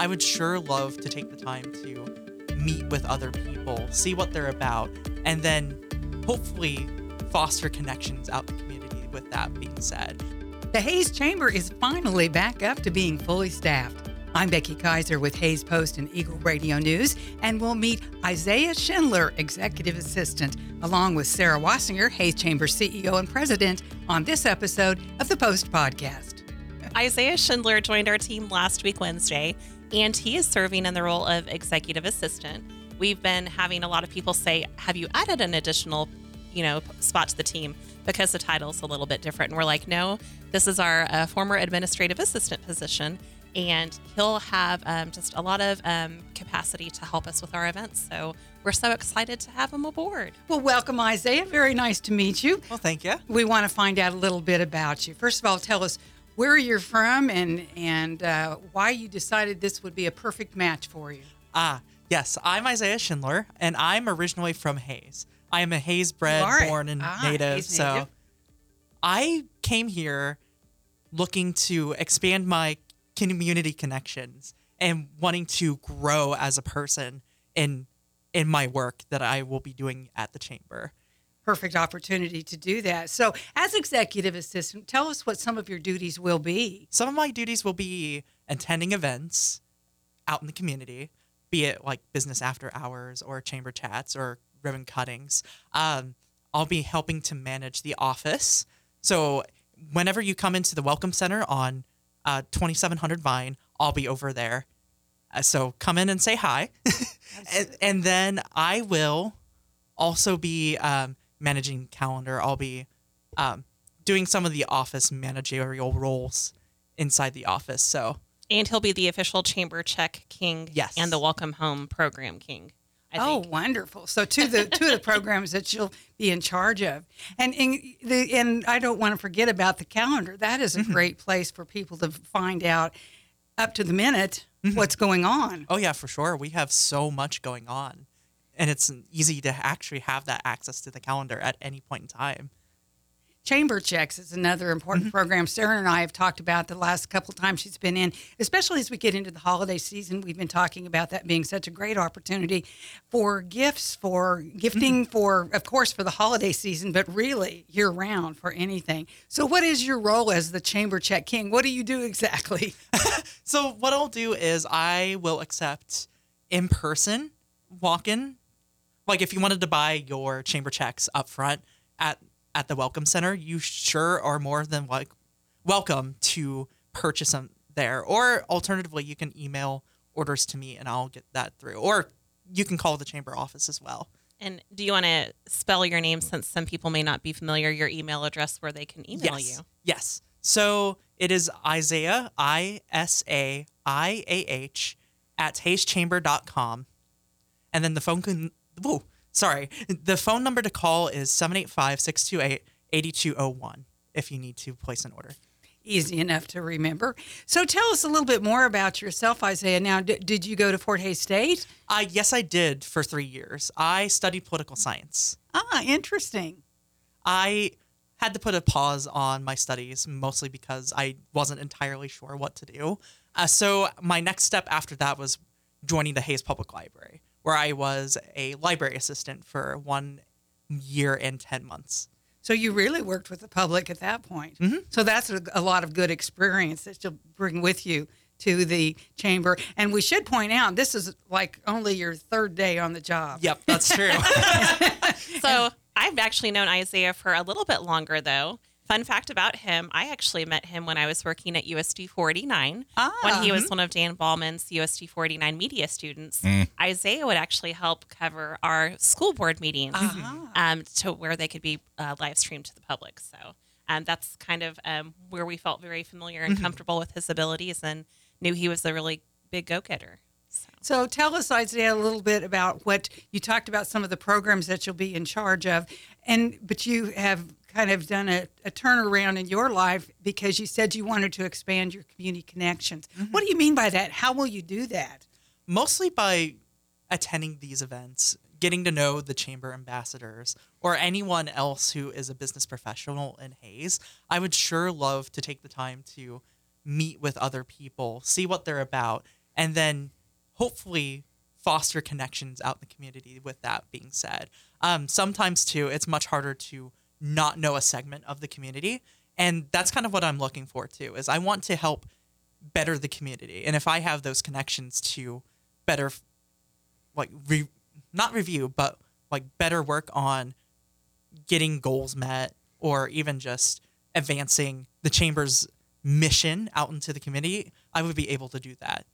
I would sure love to take the time to meet with other people, see what they're about, and then hopefully foster connections out in the community with that being said. The Hays Chamber is finally back up to being fully staffed. I'm Becky Kiser with Hays Post and Eagle Radio News, and we'll meet Isaiah Schindler, Executive Assistant, along with Sarah Wasinger, Hays Chamber CEO and President, on this episode of the Post Podcast. Isaiah Schindler joined our team last week, Wednesday, and he is serving in the role of Executive Assistant. We've been having a lot of people say, Have you added an additional, you know, spot to the team? Because the title's a little bit different. And we're like, No, this is our uh, former administrative assistant position and he'll have um, just a lot of um, capacity to help us with our events. So we're so excited to have him aboard. Well, welcome, Isaiah. Very nice to meet you. Well, thank you. We want to find out a little bit about you. First of all, tell us where you're from and and uh, why you decided this would be a perfect match for you. Ah, yes, I'm Isaiah Schindler, and I'm originally from Hays. I am a Hays bred, born and ah, native. Hays so native. I came here looking to expand my community connections and wanting to grow as a person in in my work that I will be doing at the chamber. Perfect opportunity to do that. So, as executive assistant, tell us what some of your duties will be. Some of my duties will be attending events out in the community, be it like business after hours or chamber chats or ribbon cuttings. Um, I'll be helping to manage the office. So whenever you come into the Welcome Center on uh, 2700 Vine, I'll be over there. Uh, so come in and say hi. and, and then I will also be um, managing calendar. I'll be um, doing some of the office managerial roles inside the office. So And he'll be the official Chamber Check King Yes. and the Welcome Home Program King. I oh, think. wonderful! So, two of the two of the programs that you'll be in charge of, and and, the, and I don't want to forget about the calendar. That is a Mm-hmm. great place for people to find out up to the minute Mm-hmm. what's going on. Oh yeah, for sure. We have so much going on, and it's easy to actually have that access to the calendar at any point in time. Chamber checks is another important Mm-hmm. program. Sarah and I have talked about the last couple times she's been in, especially as we get into the holiday season. We've been talking about that being such a great opportunity for gifts, for gifting, Mm-hmm. for, of course, for the holiday season, but really year round for anything. So, what is your role as the Chamber Check King? What do you do exactly? So what I'll do is I will accept in person walk-in. Like if you wanted to buy your chamber checks up front at at the welcome center, you sure are more than like welcome to purchase them there. Or alternatively, you can email orders to me and I'll get that through. Or you can call the chamber office as well. And do you want to spell your name since some people may not be familiar, your email address where they can email yes. you? Yes. So it is Isaiah, I S A I A H, at hayschamber.com. And then the phone can, whoa, sorry. The phone number to call is 785 628 8201 if you need to place an order. Easy enough to remember. So, tell us a little bit more about yourself, Isaiah. Now, d- did you go to Fort Hays State? Uh, yes, I did for three years. I studied political science. Ah, interesting. I had to put a pause on my studies mostly because I wasn't entirely sure what to do. Uh, so my next step after that was joining the Hays Public Library, where I was a library assistant for one year and 10 months. So you really worked with the public at that point. Mm-hmm. So that's a, a lot of good experience that you'll bring with you to the chamber. And we should point out this is like only your third day on the job. Yep, that's true. So I've actually known Isaiah for a little bit longer, though. Fun fact about him, I actually met him when I was working at USD 49. Ah. when he was one of Dan Ballman's USD 49 media students. Isaiah would actually help cover our school board meetings um, to where they could be uh, live streamed to the public. So um, that's kind of um, where we felt very familiar and comfortable with his abilities and knew he was a really big go getter. So. So tell us, Isaiah, a little bit about what you talked about some of the programs that you'll be in charge of, and but you have kind of done a, a turnaround in your life because you said you wanted to expand your community connections. What do you mean by that? How will you do that? mostly by attending these events, getting to know the chamber ambassadors or anyone else who is a business professional in Hays. I would sure love to take the time to meet with other people, see what they're about, and then hopefully foster connections out in the community with that being said um, sometimes too it's much harder to not know a segment of the community. And that's kind of what i'm looking for too is i want to help better the community. And if i have those connections to better like re- not review but like better work on getting goals met or even just advancing the chamber's mission out into the community i would be able to do that.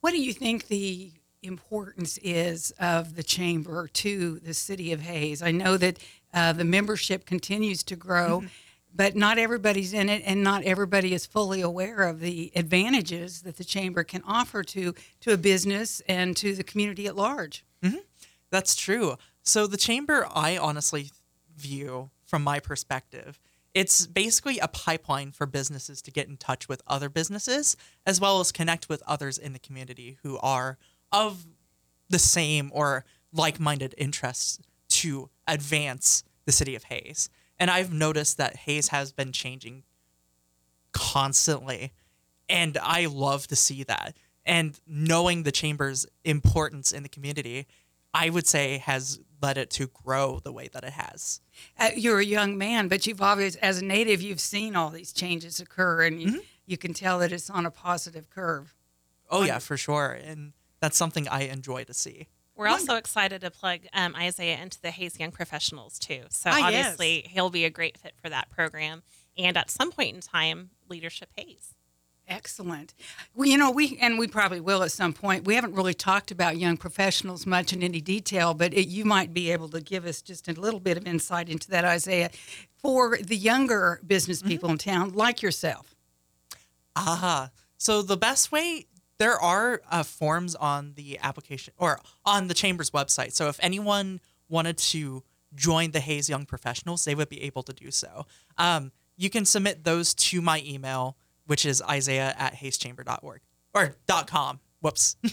What do you think the importance is of the chamber to the city of Hays? I know that uh, the membership continues to grow, but not everybody's in it, and not everybody is fully aware of the advantages that the chamber can offer to to a business and to the community at large. That's true. So the chamber, I honestly view from my perspective, it's basically a pipeline for businesses to get in touch with other businesses as well as connect with others in the community who are of the same or like-minded interests to advance the city of Hays. And I've noticed that Hays has been changing constantly and I love to see that. And knowing the chamber's importance in the community, I would say has led it to grow the way that it has. Uh, you're a young man, but you've always, as a native, you've seen all these changes occur, and Mm-hmm. you, you can tell that it's on a positive curve. Oh yeah, for sure. And that's something I enjoy to see. We're also excited to plug um, Isaiah into the Hays Young Professionals too. So Ah, yes. obviously he'll be a great fit for that program. And at some point in time, Leadership Hays. Excellent. Well, you know, we and we probably will at some point. We haven't really talked about young professionals much in any detail, but it, you might be able to give us just a little bit of insight into that, Isaiah, for the younger business people in town, like yourself. Ah, so the best way there are uh, forms on the application or on the chamber's website. So if anyone wanted to join the Hays Young Professionals, they would be able to do so. Um, you can submit those to my email, which is isaiah at hayschamber.org or .com. Whoops.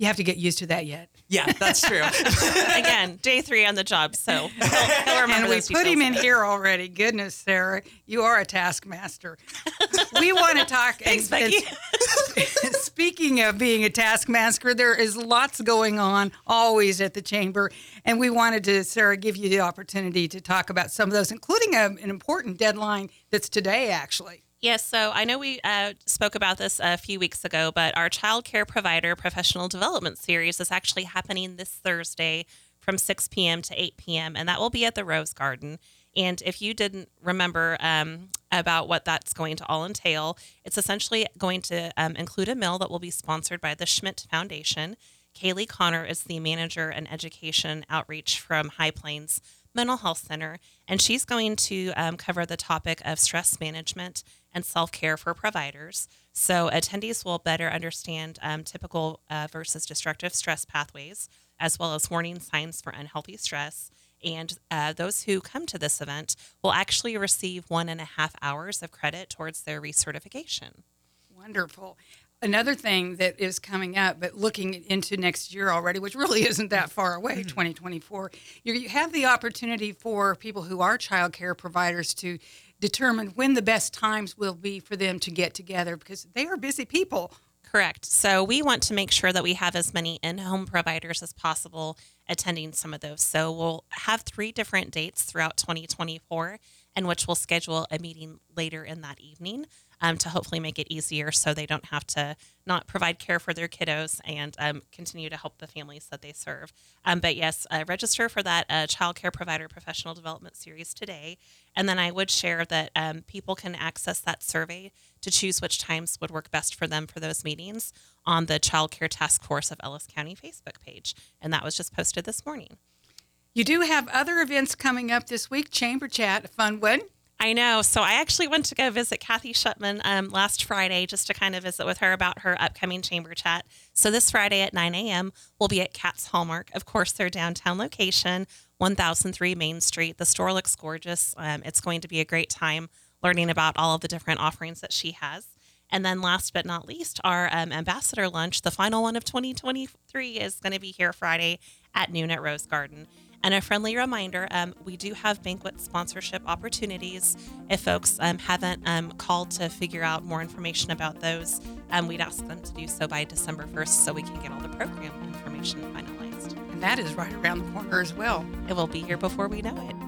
You have to get used to that yet. yeah, that's true. Again, day three on the job, so he'll, he'll remember And we those put him in here already. Goodness, Sarah, you are a taskmaster. we want to talk. Thanks, and- Becky. and speaking of being a taskmaster, there is lots going on always at the chamber, and we wanted to, Sarah, give you the opportunity to talk about some of those, including a, an important deadline that's today, actually. Yes, so I know we uh, spoke about this a few weeks ago, but our child care provider professional development series is actually happening this Thursday from 6 p.m. to 8 p.m., and that will be at the Rose Garden. And if you didn't remember um, about what that's going to all entail, it's essentially going to um, include a meal that will be sponsored by the Schmidt Foundation. Kaylee Connor is the manager and education outreach from High Plains Mental Health Center, and she's going to um, cover the topic of stress management and self care for providers. So, attendees will better understand um, typical uh, versus destructive stress pathways, as well as warning signs for unhealthy stress. And uh, those who come to this event will actually receive one and a half hours of credit towards their recertification. Wonderful. Another thing that is coming up, but looking into next year already, which really isn't that far away, mm-hmm. 2024, you, have the opportunity for people who are child care providers to determine when the best times will be for them to get together because they are busy people. Correct. So we want to make sure that we have as many in-home providers as possible attending some of those. So we'll have three different dates throughout 2024, in which we'll schedule a meeting later in that evening um, to hopefully make it easier, so they don't have to not provide care for their kiddos and um, continue to help the families that they serve. Um, but yes, uh, register for that uh, child care provider professional development series today, and then I would share that um, people can access that survey to choose which times would work best for them for those meetings on the Child Care Task Force of Ellis County Facebook page. And that was just posted this morning. You do have other events coming up this week. Chamber Chat, a fun one. I know. So I actually went to go visit Kathy Shutman um, last Friday just to kind of visit with her about her upcoming chamber chat. So this Friday at 9 a.m., we'll be at Cat's Hallmark. Of course, their downtown location, 1003 Main Street. The store looks gorgeous. Um, it's going to be a great time learning about all of the different offerings that she has. And then last but not least, our um, ambassador lunch, the final one of 2023, is going to be here Friday at noon at Rose Garden. And a friendly reminder um, we do have banquet sponsorship opportunities. If folks um, haven't um, called to figure out more information about those, um, we'd ask them to do so by December 1st so we can get all the program information finalized. And that is right around the corner as well. It will be here before we know it.